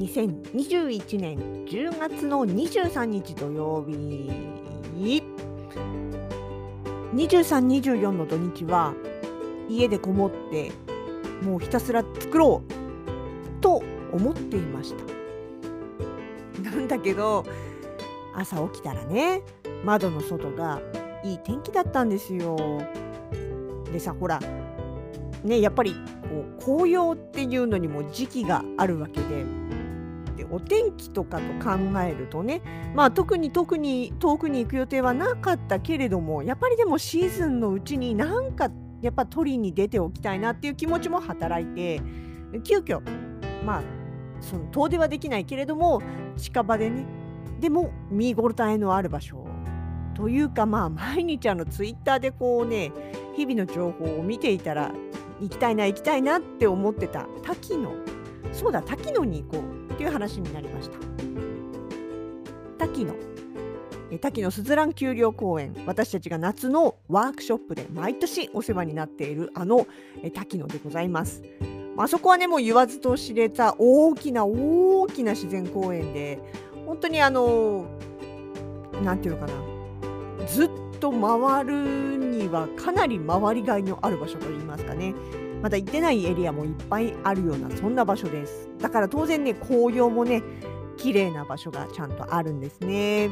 2021年10月の23日土曜日23、24の土日は家でこもってもうひたすら作ろうと思っていました。なんだけど朝起きたらね窓の外がいい天気だったんですよ。でさほらねやっぱりこう紅葉っていうのにも時期があるわけで。お天気とかと考えるとねまあ特に特に遠くに行く予定はなかったけれどもやっぱりでもシーズンのうちになんかやっぱ取りに出ておきたいなっていう気持ちも働いて急遽まあその遠出はできないけれども近場でねでも見応えのある場所というかまあ毎日あのツイッターでこうね日々の情報を見ていたら行きたいな行きたいなって思ってた滝野そうだ滝野に行こうっていう話になりました。滝野え滝野すずらん丘陵公園。私たちが夏のワークショップで毎年お世話になっているあのえ滝野でございます。あそこはねもう言わずと知れた大きな大きな自然公園で本当にあのなんていうのかな。ずっと回るにはかなり回りがいのある場所といいますかね。まだ行ってないエリアもいっぱいあるようなそんな場所です。だから当然ね紅葉もね綺麗な場所がちゃんとあるんですね。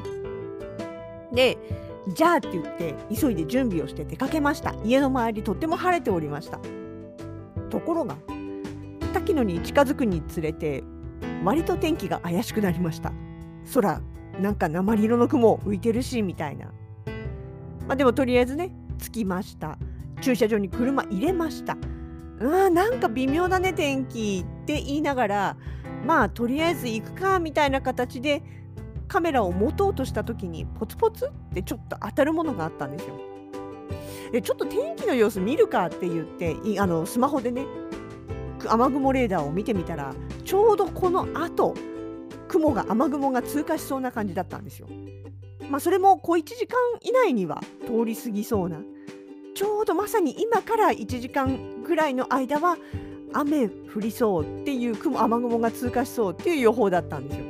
でじゃあって言って急いで準備をして出かけました。家の周りとっても晴れておりました。ところが滝野に近づくにつれて割と天気が怪しくなりました。空なんか鉛色の雲浮いてるしみたいな。まあでもとりあえずね着きました。駐車場に車入れました。うんなんか微妙だね天気って言いながらまあとりあえず行くかみたいな形でカメラを持とうとした時にポツポツってちょっと当たるものがあったんですよ。でちょっと天気の様子見るかって言ってあのスマホでね雨雲レーダーを見てみたらちょうどこの後雲が雨雲が通過しそうな感じだったんですよ。まあそれも小1時間以内には通り過ぎそうなちょうどまさに今から1時間ぐらいの間は雨降りそうっていう雲雨雲が通過しそうっていう予報だったんですよ。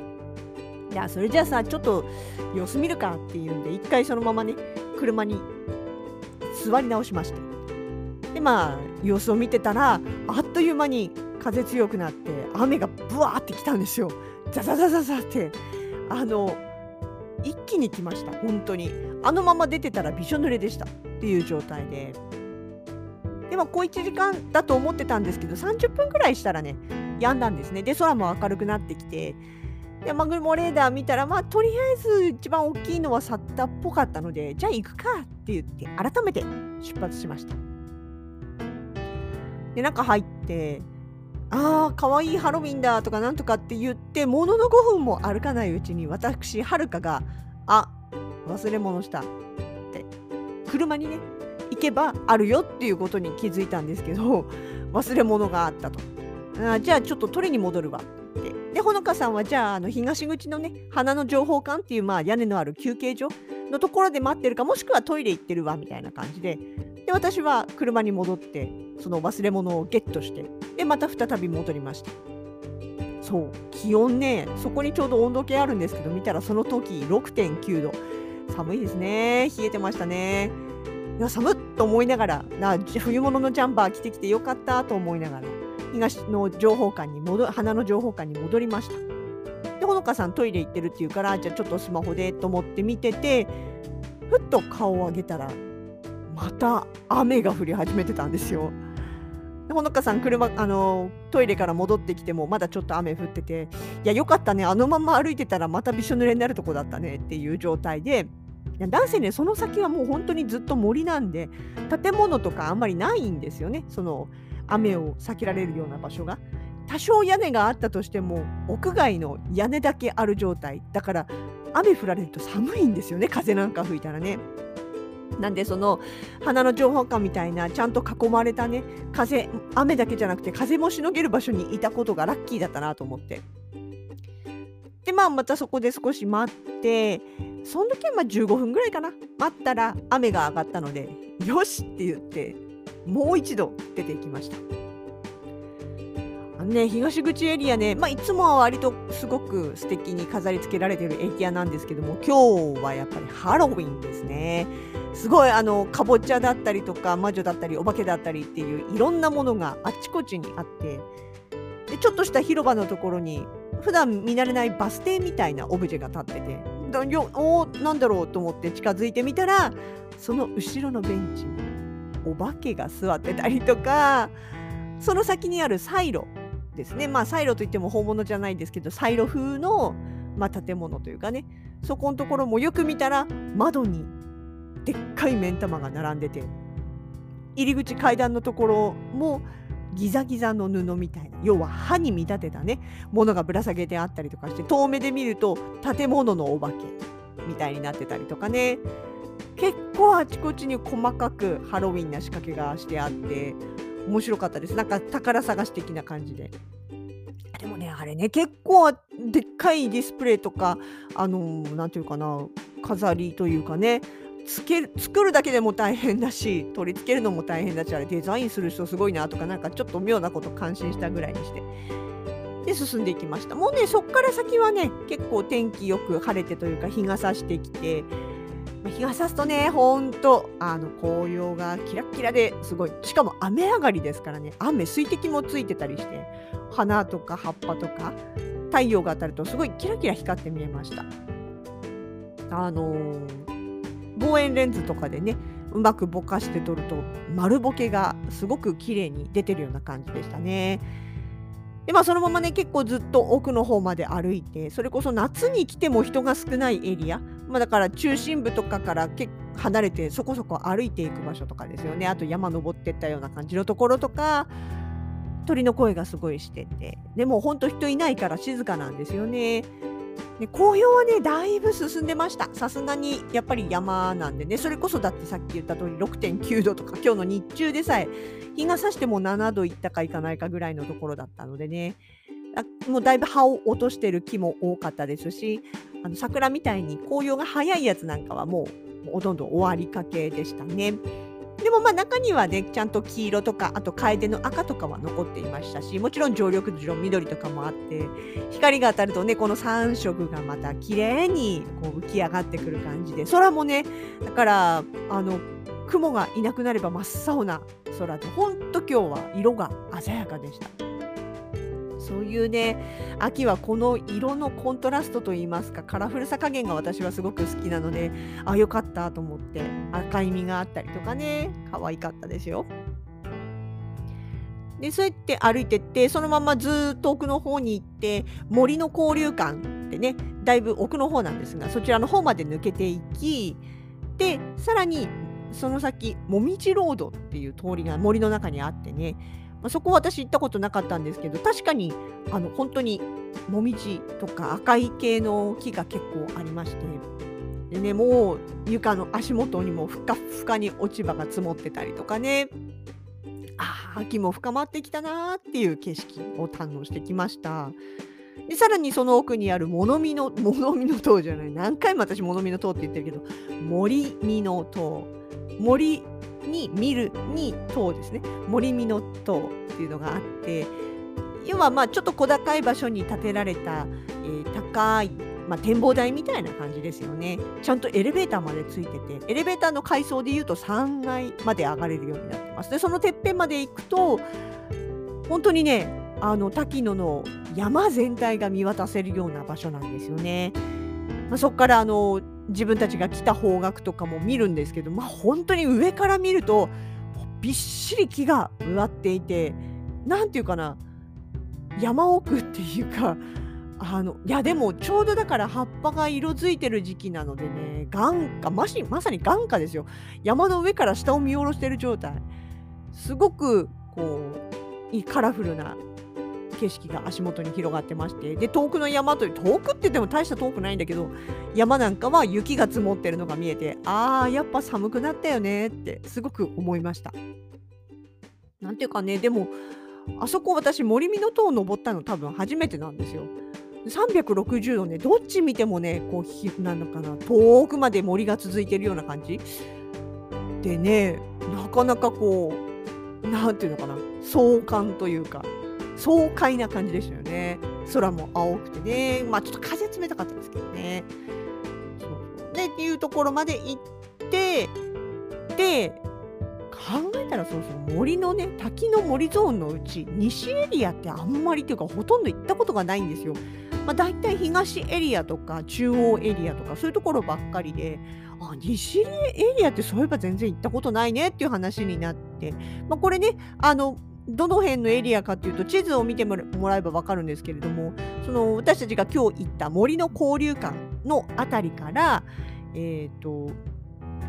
いやそれじゃあさちょっと様子見るかっていうんで一回そのままね車に座り直しまして。でまあ様子を見てたらあっという間に風強くなって雨がブワーってきたんですよ。ザザザザザって。あの一気に来ました。本当に。あのまま出てたらびしょ濡れでした。っていう状態で。でもこう1時間だと思ってたんですけど30分ぐらいしたらね止んだんですね。で空も明るくなってきて。で雨雲レーダー見たらまあとりあえず一番大きいのはサッタっぽかったのでじゃあ行くかって言って改めて出発しました。で中入ってああ、かわいいハロウィンだとかなんとかって言って、ものの5分も歩かないうちに、私、はるかが、あ忘れ物したって、車にね、行けばあるよっていうことに気づいたんですけど、忘れ物があったと。あじゃあちょっと取りに戻るわ。って。で、ほのかさんは、じゃあ、あの東口のね、花の情報館っていう、まあ、屋根のある休憩所のところで待ってるか、もしくはトイレ行ってるわみたいな感じで、で私は車に戻ってその忘れ物をゲットしてでまた再び戻りました。そう。気温ねそこにちょうど温度計あるんですけど見たらその時6.9度寒いですね。冷えてましたね。いや寒っと思いながらな冬物のジャンパー着てきてよかったと思いながら東の情報館に戻花の情報館に戻りましたでほのかさんトイレ行ってるっていうからじゃあちょっとスマホでと思って見ててふっと顔を上げたらまた雨が降り始めてたんですよ。でほのかさん車あのトイレから戻ってきてもまだちょっと雨降ってていやよかったねあのまま歩いてたらまたびしょ濡れになるとこだったねっていう状態で男性ねその先はもう本当にずっと森なんで建物とかあんまりないんですよね。その雨を避けられるような場所が。多少屋根があったとしても屋外の屋根だけある状態。だから雨降られると寒いんですよね風なんか吹いたらね。なんでその花の情報館みたいなちゃんと囲まれたね風雨だけじゃなくて風もしのげる場所にいたことがラッキーだったなと思って。でまあまたそこで少し待ってその時はまあ15分ぐらいかな待ったら雨が上がったのでよしって言ってもう一度出ていきました。あのね、東口エリアね、まあ、いつもは割とすごく素敵に飾り付けられているエリアなんですけども今日はやっぱりハロウィンですねすごいあのかぼちゃだったりとか魔女だったりお化けだったりっていういろんなものがあちこちにあってでちょっとした広場のところに普段見慣れないバス停みたいなオブジェが立っててだよおなんだろうと思って近づいてみたらその後ろのベンチにお化けが座ってたりとかその先にあるサイロですね、まあ、サイロといっても本物じゃないんですけどサイロ風の、まあ、建物というかね。そこのところもよく見たら窓にでっかい目ん玉が並んでて入り口階段のところもギザギザの布みたいな要は歯に見立てたねものがぶら下げてあったりとかして遠目で見ると建物のお化けみたいになってたりとかね結構あちこちに細かくハロウィンな仕掛けがしてあって面白かったです。なんか宝探し的な感じで。でもね、あれね、結構でっかいディスプレイとか、あのー、ていうかな、飾りというかね、つける作るだけでも大変だし取り付けるのも大変だしあれデザインする人すごいなとかなんかちょっと妙なこと感心したぐらいにしてで進んでいきましたもうねそっから先はね結構天気よく晴れてというか日が差してきて日が差すとね、ほんと、あの、紅葉がキラッキラですごい。しかも雨上がりですからね、雨、水滴もついてたりして、花とか葉っぱとか、太陽が当たるとすごいキラキラ光って見えました。あのー、望遠レンズとかでね、うまくぼかして撮ると丸ボケがすごく綺麗に出てるような感じでしたね。でまあそのままね結構ずっと奥の方まで歩いてそれこそ夏に来ても人が少ないエリア、まあ、だから中心部とかから結構離れてそこそこ歩いていく場所とかですよねあと山登ってったような感じのところとか鳥の声がすごいしててでもほんと人いないから静かなんですよね。で紅葉はねだいぶ進んでました。さすがにやっぱり山なんでね。それこそだってさっき言った通り6.9度とか今日の日中でさえ日が差しても7度いったかいかないかぐらいのところだったのでね。もうだいぶ葉を落としてる木も多かったですしあの桜みたいに紅葉が早いやつなんかはもうほとんど終わりかけでしたね。でもまあ中にはねちゃんと黄色とかあと楓の赤とかは残っていましたしもちろん常緑樹の緑とかもあって光が当たるとねこの3色がまた綺麗にこう浮き上がってくる感じで空もねだからあの雲がいなくなれば真っ青な空でほんと今日は色が鮮やかでした。そういうね秋はこの色のコントラストといいますかカラフルさ加減が私はすごく好きなのであよかったと思って赤い実があったりとかね可愛かったですよ。でそうやって歩いてってそのままずっと奥の方に行って森の交流館ってねだいぶ奥の方なんですがそちらの方まで抜けていきでさらにその先もみじロードっていう通りが森の中にあってねあ、そこ私行ったことなかったんですけど確かにあの本当にもみじとか赤い系の木が結構ありましてでねもう床の足元にもふかふかに落ち葉が積もってたりとかねあ秋も深まってきたなーっていう景色を堪能してきました。でさらにその奥にある物見の物見の塔じゃない何回も私物見の塔って言ってるけど森見の塔森に見るに塔ですね。森見の塔っていうのがあって要はまあちょっと小高い場所に建てられた、えー、高い、まあ、展望台みたいな感じですよね。ちゃんとエレベーターまでついててエレベーターの階層でいうと3階まで上がれるようになってます。でそのてっぺんまで行くと本当にねあの滝野の山全体が見渡せるような場所なんですよね。まあ、そこからあの自分たちが来た方角とかも見るんですけど、まあ、本当に上から見るとびっしり木が植わっていて何て言うかな山奥っていうかあのいやでもちょうどだから葉っぱが色づいてる時期なのでね眼下ましまさに眼下ですよ。山の上から下を見下ろしてる状態。すごくこういいカラフルな景色が足元に広がってましてで遠くの山という遠くって言っても大した遠くないんだけど山なんかは雪が積もってるのが見えてあーやっぱ寒くなったよねってすごく思いました。なんていうかねでもあそこ私森見の塔を登ったの多分初めてなんですよ。360度ねどっち見てもねこうなのかな遠くまで森が続いてるような感じでねなかなかこうなんていうのかな壮観というか爽快な感じでしたよね。空も青くてね。まあちょっと風冷たかったですけどね。そうそう。でっていうところまで行ってで考えたらそうそう森のね滝の森ゾーンのうち西エリアってあんまりっていうかほとんど行ったことがないんですよ。まあ、大体東エリアとか中央エリアとかそういうところばっかりであ西エリアってそういえば全然行ったことないねっていう話になって、まあ、これねあのどの辺のエリアかっていうと地図を見てもらえば分かるんですけれどもその私たちが今日行った森の交流館の辺りから、えーと、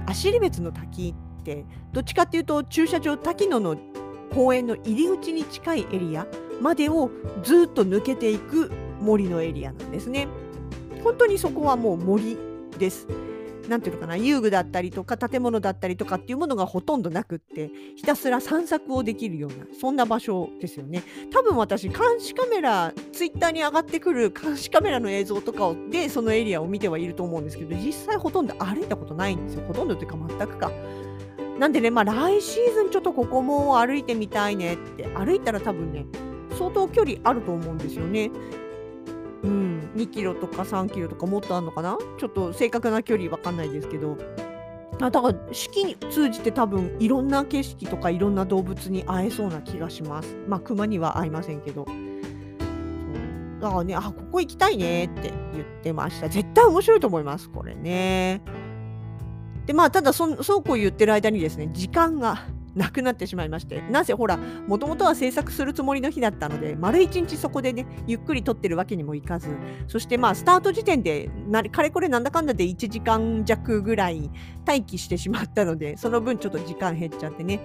足別の滝ってどっちかっていうと駐車場滝野の公園の入り口に近いエリアまでをずっと抜けていく森のエリアなんですね。本当にそこはもう森です。なんていうのかな遊具だったりとか建物だったりとかっていうものがほとんどなくってひたすら散策をできるようなそんな場所ですよね。多分私監視カメラツイッターに上がってくる監視カメラの映像とかをでそのエリアを見てはいると思うんですけど実際ほとんど歩いたことないんですよ。ほとんどというか全くか。なんでねまあ来シーズンちょっとここも歩いてみたいねって歩いたら多分ね相当距離あると思うんですよね。うん、2キロとか3キロとかもっとあるのかな？ちょっと正確な距離わかんないですけど。あだから四季に通じて多分いろんな景色とかいろんな動物に会えそうな気がします。まあ熊には会いませんけど。だからねあここ行きたいねって言ってました。絶対面白いと思いますこれね。でまあただそそうこう言ってる間にですね時間がなくなってしまいましてなぜほらもともとは制作するつもりの日だったので丸一日そこでねゆっくり撮ってるわけにもいかずそしてまあスタート時点でなかれこれなんだかんだで1時間弱ぐらい待機してしまったのでその分ちょっと時間減っちゃってね、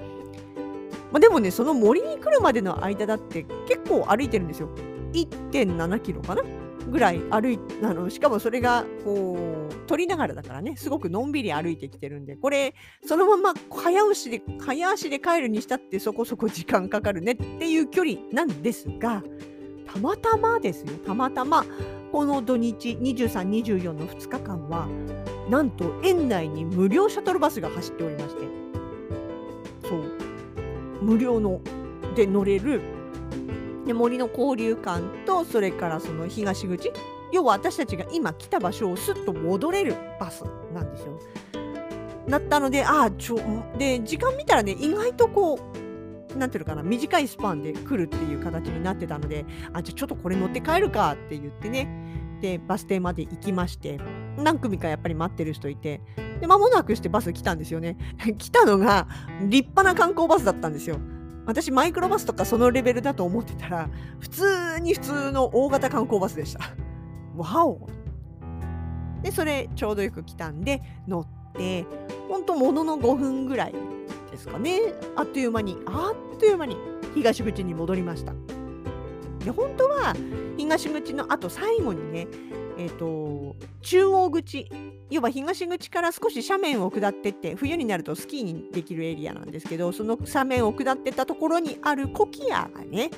まあ、でもねその森に来るまでの間だって結構歩いてるんですよ。1.7キロかな？ぐらい歩いあのしかもそれがこう撮りながらだからねすごくのんびり歩いてきてるんでこれそのまま早押しで早足で帰るにしたってそこそこ時間かかるねっていう距離なんですがたまたまですよたまたまこの土日2324の2日間はなんと園内に無料シャトルバスが走っておりましてそう。無料ので乗れるで森の交流館とそれからその東口。要は私たちが今来た場所をすっと戻れるバスなんですよ。なったのでああちょで時間見たらね意外とこうなんていうのかな短いスパンで来るっていう形になってたのであじゃあちょっとこれ乗って帰るかって言ってね。でバス停まで行きまして何組かやっぱり待ってる人いてで間もなくしてバス来たんですよね。来たのが立派な観光バスだったんですよ。私マイクロバスとかそのレベルだと思ってたら普通に普通の大型観光バスでした。わお。でそれちょうどよく来たんで乗ってほんとものの5分ぐらいですかね。あっという間にあっという間に東口に戻りました。で本当は東口のあと最後にねえっ、ー、と中央口要は東口から少し斜面を下ってって冬になるとスキーにできるエリアなんですけどその斜面を下ってったところにあるコキアがね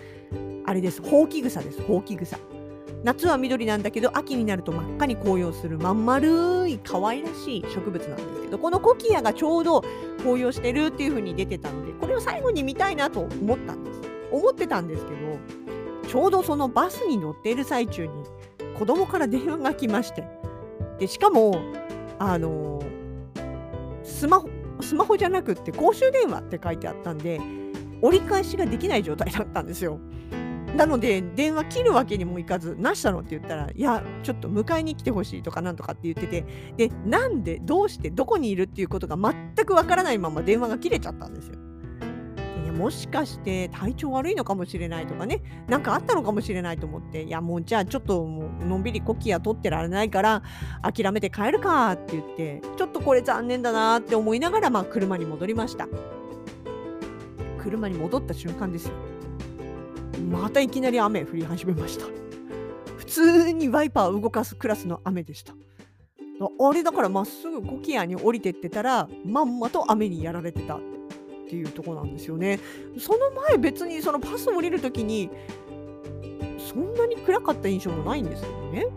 あれですほうき草ですほうき草。夏は緑なんだけど秋になると真っ赤に紅葉するまん丸い可愛らしい植物なんですけどこのコキアがちょうど紅葉してるっていう風に出てたのでこれを最後に見たいなと思ったんです。思ってたんですけどちょうどそのバスに乗っている最中に子供から電話が来ましてでしかもあのスマホスマホじゃなくって公衆電話って書いてあったんで折り返しができない状態だったんですよ。なので電話切るわけにもいかず「なしたの?」って言ったら「いやちょっと迎えに来てほしい」とかなんとかって言っててでなんでどうしてどこにいるっていうことが全くわからないまま電話が切れちゃったんですよ。もしかして体調悪いのかもしれないとかね、なんかあったのかもしれないと思って、いやもうじゃあちょっともうのんびりコキア取ってられないから諦めて帰るかって言って、ちょっとこれ残念だなって思いながら、まあ車に戻りました。車に戻った瞬間ですよ。またいきなり雨降り始めました。普通にワイパー動かすクラスの雨でした。あれだからまっすぐコキアに降りてってたらまんまと雨にやられてた。っていうとこなんですよね。その前別にそのパス降りる時にそんなに暗かった印象もないんですよね。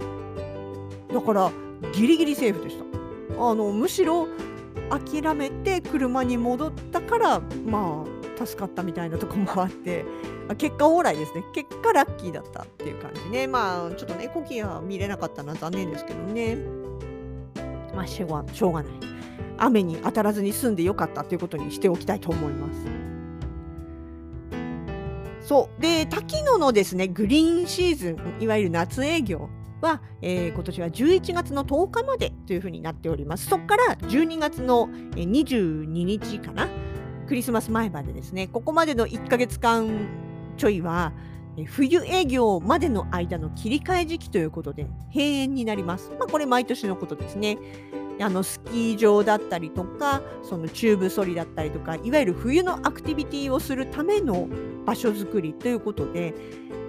だからギリギリセーフでした。あのむしろ諦めて車に戻ったからまあ助かったみたいなとこもあって結果オーライですね。結果ラッキーだったっていう感じね。まあちょっとねコキア見れなかったのは残念ですけどね。まあしょうがしょうがない。雨に当たらずに済んでよかったということにしておきたいと思いますそうで滝野のですねグリーンシーズンいわゆる夏営業は、えー、今年は11月の10日までというふうになっております。そこから12月の22日かな、クリスマス前までですね、ここまでの1ヶ月間ちょいは、冬営業までの間の切り替え時期ということで閉園になります。まあ、これ毎年のことですね。あのスキー場だったりとかそのチューブソリだったりとかいわゆる冬のアクティビティをするための場所づくりということで、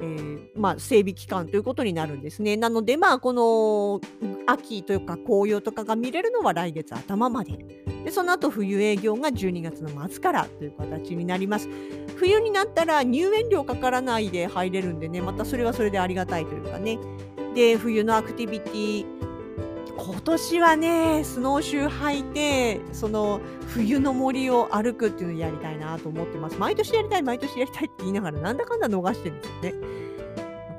えー、まあ、整備期間ということになるんですね。なので、まあ、この秋というか紅葉とかが見れるのは来月頭まで。でその後冬営業が12月の末からという形になります。冬になったら入園料かからないで入れるんでね、またそれはそれでありがたいというかね。で、冬のアクティビティ、今年はね、スノーシュー履いて、その冬の森を歩くっていうのをやりたいなと思ってます。毎年やりたい、毎年やりたいって言いながら、なんだかんだ逃してるんですよね。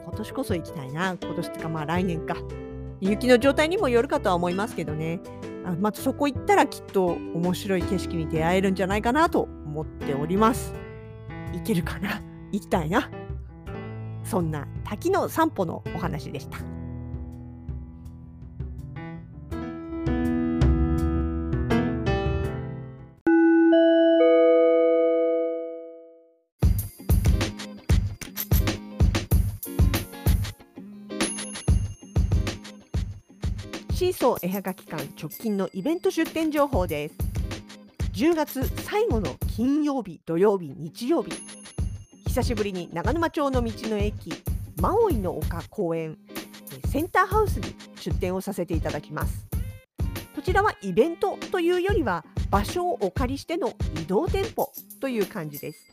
今年こそ行きたいな。今年ってか、まあ来年か。雪の状態にもよるかとは思いますけどね。あまずそこ行ったらきっと面白い景色に出会えるんじゃないかなと思っております。行けるかな？行きたいな？そんな滝の散歩のお話でした。シーソー絵はがき館直近のイベント出店情報です。10月最後の金曜日土曜日日曜日。久しぶりに長沼町の道の駅マオイの丘公園センターハウスに出店をさせていただきます。こちらはイベントというよりは場所をお借りしての移動店舗という感じです。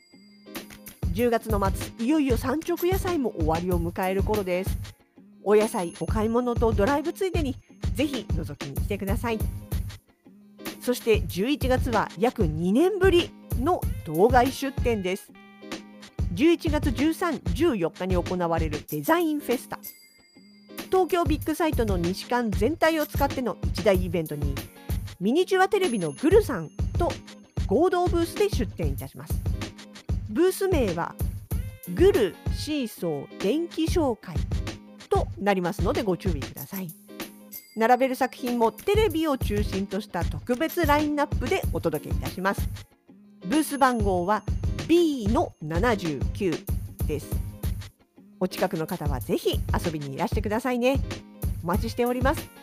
10月の末いよいよ産直野菜も終わりを迎える頃です。お野菜お買い物とドライブついでにぜひ覗きに来てください。そして11月は約2年ぶりの道外出店です。11月13、14日に行われるデザインフェスタ。東京ビッグサイトの西館全体を使っての一大イベントにミニチュアテレビのグルさんと合同ブースで出展いたします。ブース名はグルシーソー電気紹介となりますのでご注意ください。並べる作品もテレビを中心とした特別ラインナップでお届けいたします。ブース番号は B の79です。お近くの方はぜひ遊びにいらしてくださいね。お待ちしております。